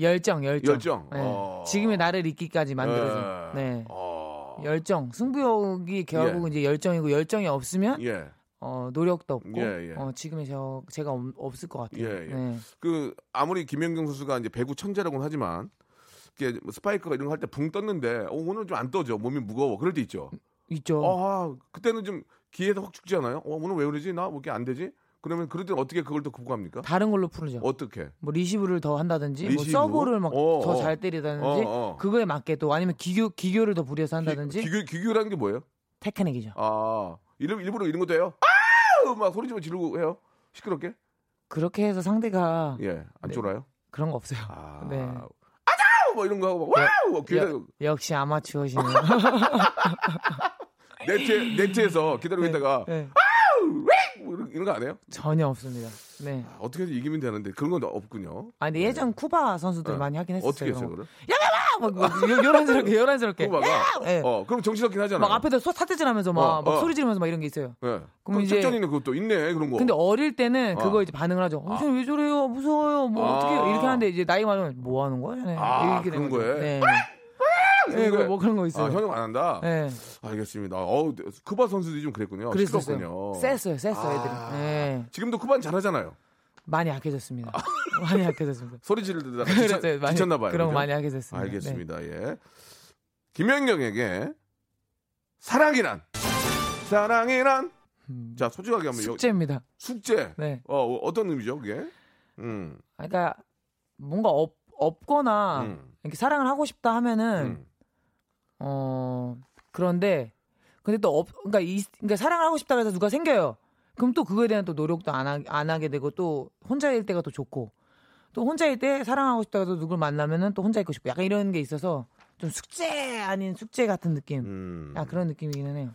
열정, 열정. 열정. 네. 어. 지금의 나를 잊기까지 만들어준. 예. 네. 어. 열정. 승부욕이 결국 은 이제 열정이고 열정이 없으면 예. 어, 노력도 없고 예, 예. 어, 지금의 저 제가 없, 없을 것 같아요. 예, 예. 네. 그 아무리 김연경 선수가 이제 배구 천재라고는 하지만 이게 뭐 스파이크가 이런 거 할 때 붕 떴는데 어, 오늘 좀 안 떠져 몸이 무거워 그럴 때 있죠. 있죠. 아 그때는 좀 기세에서 확 죽지 않아요? 어, 오늘 왜 그러지? 나 뭐 이렇게 안 되지? 그러면 그럴 때는 어떻게 그걸 또 극복합니까? 다른 걸로 풀죠. 어떻게? 뭐 리시브를 더 한다든지, 리시브? 뭐 서브를 막 어, 더 어. 잘 때린다든지, 어, 어. 그거에 맞게 또 아니면 기교 기교를 더 부려서 한다든지, 기, 교 기교라는 게 뭐예요? 테크닉이죠. 아 일, 일부러 이런 것도 해요? 아우 막 소리 좀 지르고 해요? 시끄럽게? 그렇게 해서 상대가 예, 안 네. 쫄아요? 그런 거 없어요. 아, 네. 아자우 뭐 이런 거 하고 막 와우 막 귀에다 여- 역시 아마추어시네요. 네트 네트에서 기다리고 있다가 네. 뭐 이런, 이런 거 안 해요? 전혀 없습니다. 네. 아, 어떻게 해서 이기면 되는데 그런 건 없군요. 아 근데 예전 쿠바 선수들 어. 많이 하긴 했었어요. 어떻게 했어요. 그걸? 막, 막 요- 요란스럽게 요란스럽게. 쿠바가 네. 어 그럼 정신없긴 하잖아. 막 앞에서 소 사태질하면서 막, 어, 막 어. 소리 지르면서 막 이런 게 있어요. 예. 그럼 이제- 작전이는 그것도 있네 그런 거. 근데 어릴 때는 어. 그거 이제 반응을 하죠. 어, 쟤왜 저래요? 무서워요. 뭐 아. 어떻게 이렇게 하는데 이제 나이 많으면 뭐 하는 거야? 쟤네? 아, 이렇게 그런 거죠. 거에? 네. 네, 거에- 뭐 그런 거 있어요. 아, 현역 안 한다. 네. 알겠습니다. 어우 쿠바 선수들이 좀 그랬군요. 그랬었어요. 시끄럽군요. 셌어요, 셌어 아. 애들이. 네. 지금도 쿠바는 잘하잖아요. 많이 약해졌습니다. 많이 약해졌습니다. 소리 지르다가 지쳤, 지쳤나 봐요. 그런 거? 많이 약해졌습니다. 네. 알겠습니다. 예. 김연경에게 사랑이란 사랑이란 음, 자 솔직하게 한번 여- 숙제입니다. 숙제. 네. 어 어떤 의미죠 그게? 음. 그러니까 뭔가 없, 없거나 음. 이렇게 사랑을 하고 싶다 하면은 음. 어 그런데 근데 또 없, 그러니까, 이, 그러니까 사랑을 하고 싶다 해서 누가 생겨요. 그럼 또 그거에 대한 또 노력도 안, 하, 안 하게 되고 또 혼자일 때가 또 좋고 또 혼자일 때 사랑하고 싶다 해서 누굴 만나면은 또 혼자 있고 싶고 약간 이런 게 있어서 좀 숙제 아닌 숙제 같은 느낌. 음. 아 그런 느낌이기는 해요.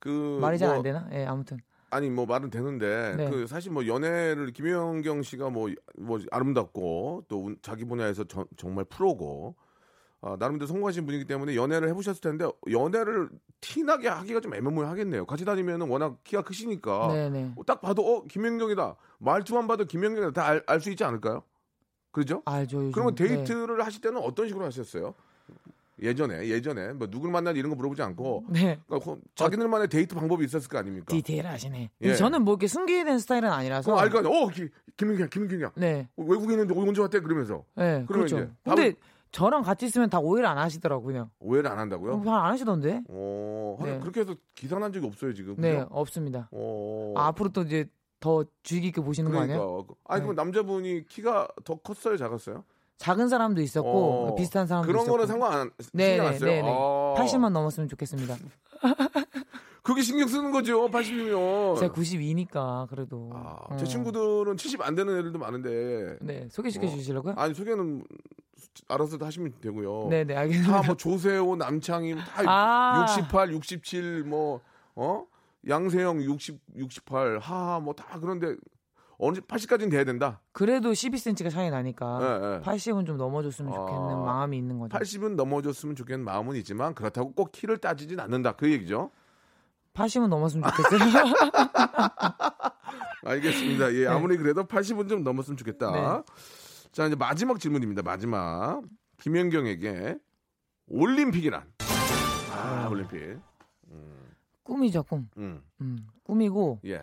그 말이 잘안 뭐, 되나? 예, 아무튼. 아니 뭐 말은 되는데 네. 그 사실 뭐 연애를 김연경 씨가 뭐 뭐 아름답고 또 운- 자기 분야에서 저- 정말 프로고 아, 나름대로 성공하신 분이기 때문에 연애를 해보셨을 텐데 연애를 티나게 하기가 좀 애매모호하겠네요. 같이 다니면은 워낙 키가 크시니까 네네. 딱 봐도 어 김연경이다 말투만 봐도 김연경이다 다 알 수 있지 않을까요? 그죠? 알죠. 요즘. 그러면 네. 데이트를 하실 때는 어떤 식으로 하셨어요? 예전에 예전에 뭐 누굴 만나 이런 거 물어보지 않고 네. 그러니까 호- 자기들만의 데이트 방법이 있었을 거 아닙니까? 디테일하시네. 예. 저는 뭐 이렇게 숨기는 스타일은 아니라서. 알거 아니야. 어 김- 김연경 김연경이야. 네. 외국인인데 언제 왔대 그러면서 네. 그러면 그렇죠. 이제 근데 저랑 같이 있으면 다 오해를 안 하시더라고요. 그냥. 오해를 안 한다고요? 잘 안 하시던데? 어, 네. 그렇게 해서 기사 난 적이 없어요 지금. 네, 그죠? 없습니다. 어. 아, 앞으로 또 이제 더 주의 깊게 보시는 거 그러니까. 아니에요? 아니 네. 그럼 남자분이 키가 더 컸어요, 작았어요? 작은 사람도 있었고 어. 비슷한 사람도 그런 있었고. 거는 상관 안 네, 신경 네, 안 써요. 네, 네. 아. 80만 넘었으면 좋겠습니다. 그게 신경 쓰는 거죠. 80이면. 제가 92니까 그래도. 아, 어. 제 친구들은 70 안 되는 애들도 많은데. 네, 소개시켜 어. 주시려고요? 아니 소개는 알아서 다 하시면 되고요. 네, 네, 알겠습니다. 다 뭐 조세호, 남창희 다 아. 68, 67, 뭐 어? 양세형 60, 68, 하하 뭐 다 그런데 어느 80까지는 돼야 된다. 그래도 12cm가 차이 나니까 네, 네. 80은 좀 넘어줬으면 좋겠는 아, 마음이 있는 거죠. 80은 넘어졌으면 좋겠는 마음은 있지만 그렇다고 꼭 키를 따지진 않는다. 그 얘기죠. 80은 넘었으면 좋겠어요. 알겠습니다. 네. 예, 아무리 그래도 80은 좀 넘었으면 좋겠다. 자, 이제 마지막 질문입니다. 마지막. 김연경에게 올림픽이란? 아, 올림픽. 꿈이죠, 꿈. 음, 음, 꿈이고 예.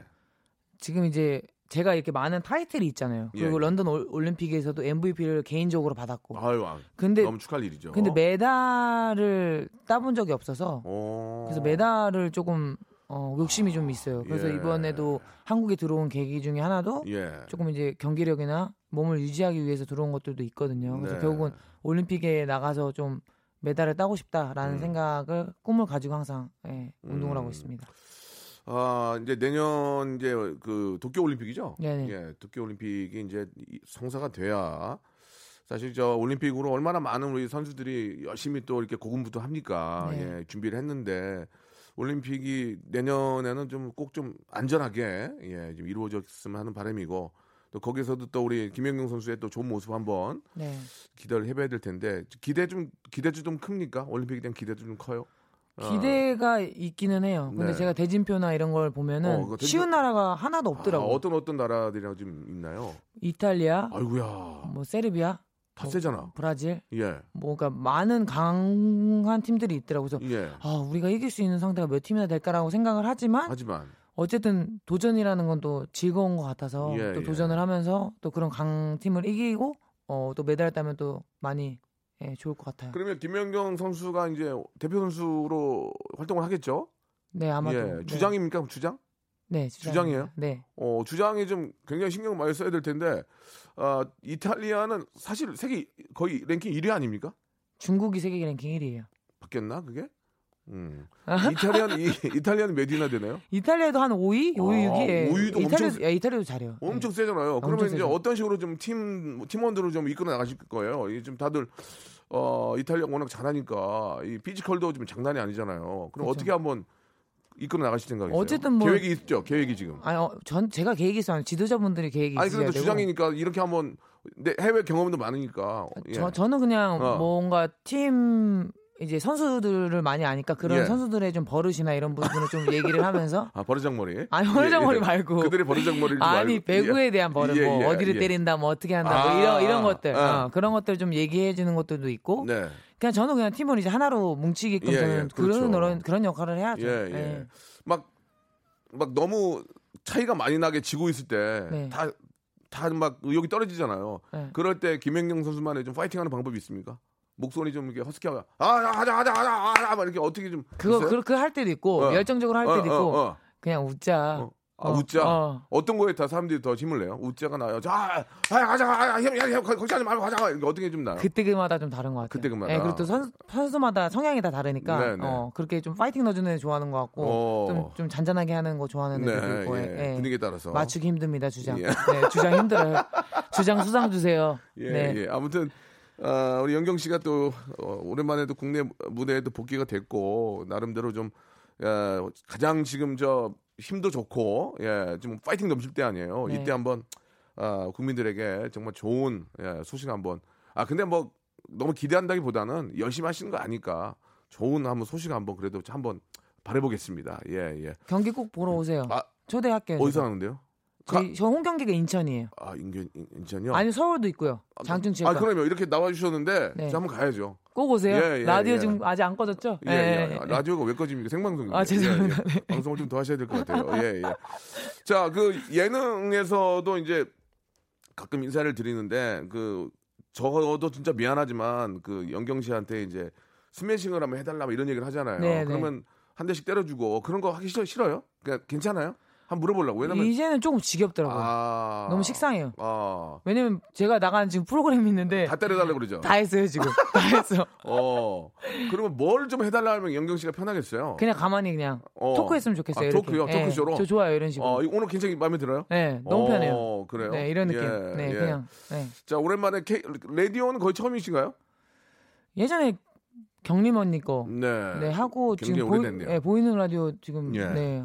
지금 이제 제가 이렇게 많은 타이틀이 있잖아요. 그리고 예. 런던 올- 올림픽에서도 MVP를 개인적으로 받았고. 아유, 아, 근데 너무 축하할 일이죠. 근데 메달을 따본 적이 없어서 어. 그래서 메달을 조금 어, 욕심이 좀 있어요. 그래서 예. 이번에도 한국에 들어온 계기 중에 하나도 예. 조금 이제 경기력이나 몸을 유지하기 위해서 들어온 것들도 있거든요. 그래서 네. 결국은 올림픽에 나가서 좀 메달을 따고 싶다라는 음. 생각을 꿈을 가지고 항상 예, 운동을 하고 음. 있습니다. 아, 이제 내년 이제 그 도쿄 올림픽이죠? 네네. 예, 도쿄 올림픽이 이제 이- 성사가 돼야 사실 저 올림픽으로 얼마나 많은 우리 선수들이 열심히 또 이렇게 고군분투합니까? 네. 예, 준비를 했는데 올림픽이 내년에는 좀꼭좀 안전하게 예, 좀 이루어졌으면 하는 바람이고 또 거기서도 또 우리 김연경 선수의 또 좋은 모습 한번 네. 기대를 해봐야 될 텐데 기대 좀 기대도 좀 큽니까? 올림픽에 대한 기대도 좀 커요? 어. 기대가 있기는 해요. 근데 네. 제가 대진표나 이런 걸 보면은 어, 그거 대진표- 쉬운 나라가 하나도 없더라고. 아, 요 어떤 어떤 나라들이랑 좀 있나요? 이탈리아, 아이고야. 뭐 세르비아, 다 세잖아. 브라질, 예. 뭐 그러니까 많은 강한 팀들이 있더라고요. 예. 아 우리가 이길 수 있는 상대가 몇 팀이나 될까라고 생각을 하지만 하지만 어쨌든 도전이라는 건 또 즐거운 것 같아서 예, 또 예. 도전을 하면서 또 그런 강팀을 이기고 어, 또 메달 따면 또 많이 예, 좋을 것 같아요. 그러면 김연경 선수가 이제 대표 선수로 활동을 하겠죠? 네 아마도 예. 네. 주장입니까? 주장? 네 주장이에요? 네 어, 주장이 좀 굉장히 신경 많이 써야 될 텐데 아, 이탈리아는 사실 세계 거의 랭킹 1위 아닙니까? 중국이 세계 랭킹 1위예요. 바뀌었나 그게? 음. 이탈리아는 이, 이탈리아는 몇 위나 되나요? 이탈리아도 한 5위, 5위, 아, 6위. 5위도 이탈리아, 엄청 예, 이탈리아도 잘해요. 엄청 예. 세잖아요. 그러면 엄청 이제 세죠. 어떤 식으로 좀 팀 팀원들을 좀 이끌어 나가실 거예요. 이게 좀 다들 어 이탈리아 워낙 잘하니까 이 피지컬도 좀 장난이 아니잖아요. 그럼 그렇죠. 어떻게 한번 이끌어 나가실 생각이세요? 어쨌든 뭐- 계획이 있죠. 계획이 지금. 아니, 어, 전 제가 계획이 있어요. 지도자분들이 계획이 아니 있어야 그래도. 주장이니까 이렇게 한번 내 해외 경험도 많으니까. 예. 저, 저는 그냥 어. 뭔가 팀 이제 선수들을 많이 아니까 그런 예. 선수들의 좀 버릇이나 이런 부분을 좀 얘기를 하면서 아 버르장머리. 아니 버르장머리 말고 그들의 버르장머리를 아니. 배구에 예. 대한 버릇 예, 뭐 예, 어디를 예. 때린다 뭐 어떻게 한다 아, 뭐 이런 이런 것들 아. 어, 그런 것들 좀 얘기해 주는 것들도 있고 네. 그냥 저는 그냥 팀을 이제 하나로 뭉치게끔 예, 예, 저는 그렇죠. 그런 그런 그런 역할을 해야죠. 예, 예. 막, 막 너무 차이가 많이 나게 지고 있을 때 네. 다, 다 막 의욕이 떨어지잖아요. 네. 그럴 때 김연경 선수만의 좀 파이팅 하는 방법이 있습니까? 목소리 좀 이렇게 허스키하게, 아, 하자, 하자, 하자, 하자, 하자, 막 이렇게 어떻게 좀. 그거 있어요? 그렇게 할 때도 있고 어. 열정적으로 할 어, 때도 어, 있고 어. 그냥 웃자. 어. 아, 어, 웃자. 어. 어. 떤 거에 다 사람들이 더 힘을 내요? 웃자가 나요. 자, 아, 하자, 하자, 형, 형, 형, 거기 하지 말고. 이렇게 어떻게 좀 나요? 그때 그마다 좀 다른 것 같아요. 그때 그마다. 예, 그리고 또 선, 선수마다 성향이 다 다르니까 네, 네. 어, 그렇게 좀 파이팅 넣어주는 애 좋아하는 것 같고 어. 좀, 좀 잔잔하게 하는 거 좋아하는 네, 있고 예. 예. 분위기에 따라서. 맞추기 힘듭니다 주장. 예. 네, 주장 힘들어요. 주장 수상 주세요. 예, 네. 예. 아무튼 아, 우리 영경 씨가 또 어, 오랜만에 또 국내 무대에도 복귀가 됐고 나름대로 좀 야, 가장 지금 저 힘도 좋고 예, 좀 파이팅 넘칠 때 아니에요. 네. 이때 한번 아, 국민들에게 정말 좋은 예, 소식 한번. 아 근데 뭐 너무 기대한다기보다는 열심히 하시는 거 아니까 좋은 한번 소식 한번 그래도 한번 바라보겠습니다. 예, 예. 경기 꼭 보러 오세요. 아, 초대할게요. 어디서. 하는데요? 저희 저 홈경기가 인천이에요. 아, 인천, 인- 인천이요? 아니 서울도 있고요. 장충 체육관. 아, 그러면 이렇게 나와주셨는데, 네. 저 한번 가야죠. 꼭 오세요. 예, 예, 라디오 예. 지금 아직 안 꺼졌죠? 예, 예. 아, 라디오가 왜 꺼집니까? 생방송인데. 아, 죄송합니다. 예, 예. 방송을 좀 더 하셔야 될 것 같아요. 예, 예. 자, 그 예능에서도 이제 가끔 인사를 드리는데, 그, 저도 진짜 미안하지만, 그 연경 씨한테 이제 스매싱을 한번 해달라 뭐 이런 얘기를 하잖아요. 네, 네. 그러면 한 대씩 때려주고, 그런 거 하기 싫어, 싫어요? 그러니까 괜찮아요? 한번 물어보려고. 왜냐면. 이제는 조금 지겹더라고요. 아. 너무 식상해요. 아. 왜냐면 제가 나가는 지금 프로그램이 있는데 다 때려달라고 그러죠? 다 했어요 지금. 다 했어. 어. 그러면 뭘 좀 해달라 하면 영경 씨가 편하겠어요? 그냥 가만히 그냥 어. 토크했으면 좋겠어요. 아. 토크요? 예, 토크쇼로? 저 좋아요 이런 식으로. 어, 오늘 굉장히 마음에 들어요? 네, 너무 어, 편해요. 그래요? 네, 이런 느낌. 예, 네, 예. 그냥. 네. 자, 오랜만에 K, 라디오는 거의 처음이신가요? 예전에 경림 언니 거 네. 네, 하고 지금 보이. 네, 보이는 라디오 지금 예. 네.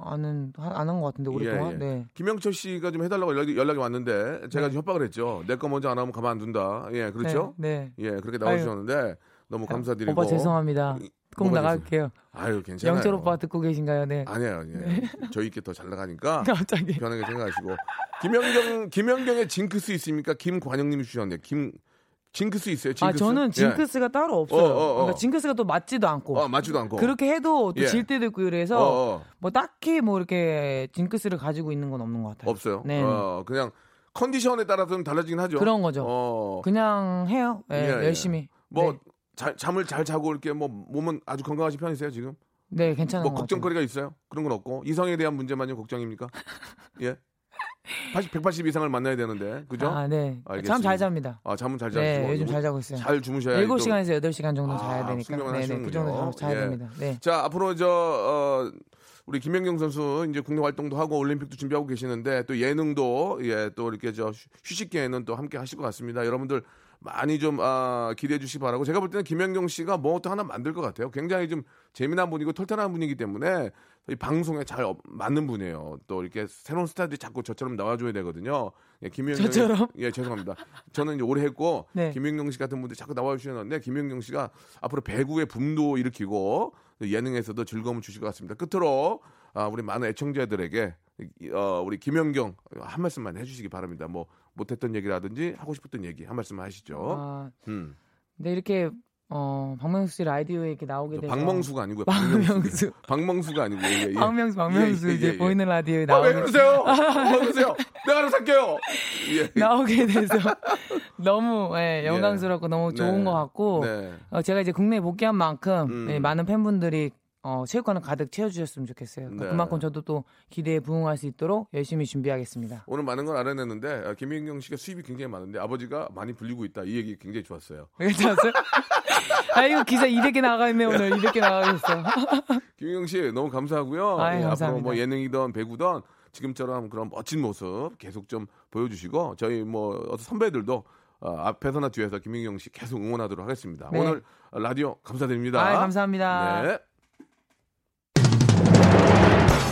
아는 안한 것 같은데 오랫동안. 예, 예. 네. 김영철 씨가 좀 해달라고 연락이, 연락이 왔는데 제가 네. 좀 협박을 했죠. 내 거 먼저 안 하면 가만 안 둔다. 예, 그렇죠? 네. 네. 예, 그렇게 나와주셨는데 너무 감사드리고. 오빠 죄송합니다. 꼭 나갈게요. 아유, 괜찮아요. 영철 오빠 듣고 계신가요? 네. 아니에요, 예. 저희께 더 잘 나가니까 갑자기. 편하게 생각하시고. 김영경, 김영경의 징크스 있습니까? 김관영님이 주셨는데 김 징크스 있어요? 징크스? 아 저는 예. 징크스가 따로 없어요. 어, 어, 어. 그러니까 징크스가 또 맞지도 않고. 어, 맞지도 않고. 그렇게 해도 또 예. 질 때도 있고 이래서 어, 어. 뭐 딱히 뭐 이렇게 징크스를 가지고 있는 건 없는 것 같아요. 없어요. 네. 어, 그냥 컨디션에 따라서는 달라지긴 하죠. 그런 거죠. 어, 그냥 해요. 예, 예, 예. 열심히. 뭐 네. 자- 잠을 잘 자고 이렇게 뭐 몸은 아주 건강하신 편이세요 지금? 네, 괜찮은 뭐. 걱정거리가 있어요? 그런 건 없고 이성에 대한 문제만요 걱정입니까? 예. 80, 180 이상을 만나야 되는데 그죠? 아, 네. 잠 잘 잡니다. 아 잠은 잘 자시고 네, 요즘 잘 자고 있어요. 잘 주무셔야 7시간에서 8시간 정도 아, 자야 되니까. 네, 네. 그 정도. 자- 자야 예. 됩니다. 네. 자 앞으로 저 어, 우리 김연경 선수 이제 국내 활동도 하고 올림픽도 준비하고 계시는데 또 예능도 예 또 이렇게 저 휴- 휴식기에는 또 함께 하실 것 같습니다. 여러분들 많이 좀 아, 기대해 주시기 바라고 제가 볼 때는 김연경 씨가 뭐 또 하나 만들 것 같아요. 굉장히 좀 재미난 분이고 털털한 분이기 때문에 이 방송에 잘 어- 맞는 분이에요. 또 이렇게 새로운 스타들이 자꾸 저처럼 나와줘야 되거든요. 예, 김연경 저처럼? 예 죄송합니다. 저는 이제 오래 했고 네. 김연경 씨 같은 분들이 자꾸 나와주시는데 김연경 씨가 앞으로 배구의 붐도 일으키고 예능에서도 즐거움을 주실 것 같습니다. 끝으로 아, 우리 많은 애청자들에게 이- 어, 우리 김연경 한 말씀만 해주시기 바랍니다. 뭐 못했던 얘기라든지 하고 싶었던 얘기 한 말씀 하시죠. 아, 음. 근데 이렇게 어, 박명수 씨 라디오에 이렇게 나오게 돼서 박명수가 아니고요. 박명수. 박명수가 아니고 예, 예. 박명수, 박명수 예, 예, 이제 예, 예. 보이는 라디오에 아, 왜 나오게 그러세요? 왜 그러세요? 내가 알아서 할게요. 예. 나오게 돼서 너무 예, 영광스럽고 너무 좋은 네. 것 같고 네. 어, 제가 이제 국내에 복귀한 만큼 음. 예, 많은 팬분들이 어, 체육관을 가득 채워주셨으면 좋겠어요. 그러니까 네. 그만큼 저도 또 기대에 부응할 수 있도록 열심히 준비하겠습니다. 오늘 많은 걸 알아냈는데 아, 김연경 씨가 수입이 굉장히 많은데 아버지가 많이 불리고 있다. 이 얘기 굉장히 좋았어요. 괜찮았어요? 아 이거 기사 200개 나가겠네 오늘 200개 나가겠어. 김연경 씨 너무 감사하고요. 아이, 예, 앞으로. 뭐 예능이든 배구든 지금처럼 그런 멋진 모습 계속 좀 보여주시고 저희 뭐 어떤 선배들도 어, 앞에서나 뒤에서 김연경 씨 계속 응원하도록 하겠습니다. 네. 오늘 라디오 감사드립니다. 아 감사합니다. 네.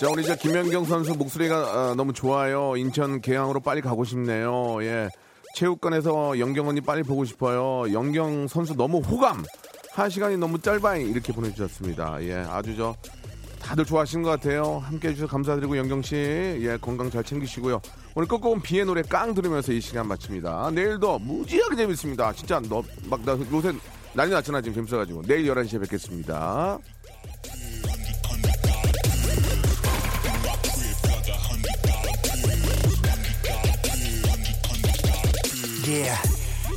자, 우리 저 김연경 선수 목소리가 아, 너무 좋아요. 인천 계양으로 빨리 가고 싶네요. 예. 체육관에서 영경 언니 빨리 보고 싶어요. 영경 선수 너무 호감. 한 시간이 너무 짧아요. 이렇게 보내주셨습니다. 예, 아주 저 다들 좋아하시는 것 같아요. 함께 해주셔서 감사드리고 영경 씨, 예, 건강 잘 챙기시고요. 오늘 끝곡은 비의 노래 깡 들으면서 이 시간 마칩니다. 내일도 무지하게 재밌습니다. 진짜 너 막 나 요새 난리 났잖아 지금 재밌어가지고 내일 11시에 뵙겠습니다. Yeah.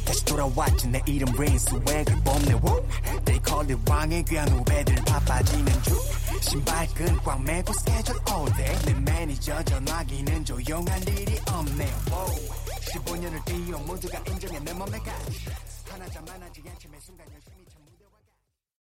다시 돌아왔지. 내 이름 레인 swag을 뽐내 Woo They call it 왕의 귀환 후배들 바빠지는 중. 신발끈 꽉 매고 스케줄 all day. 내 매니저 전화기는 조용할 일이 없네. Wow. 15년을 뛰어 모두가 인정해. 내 맘에 가. 하나자 만하지 않지 매 순간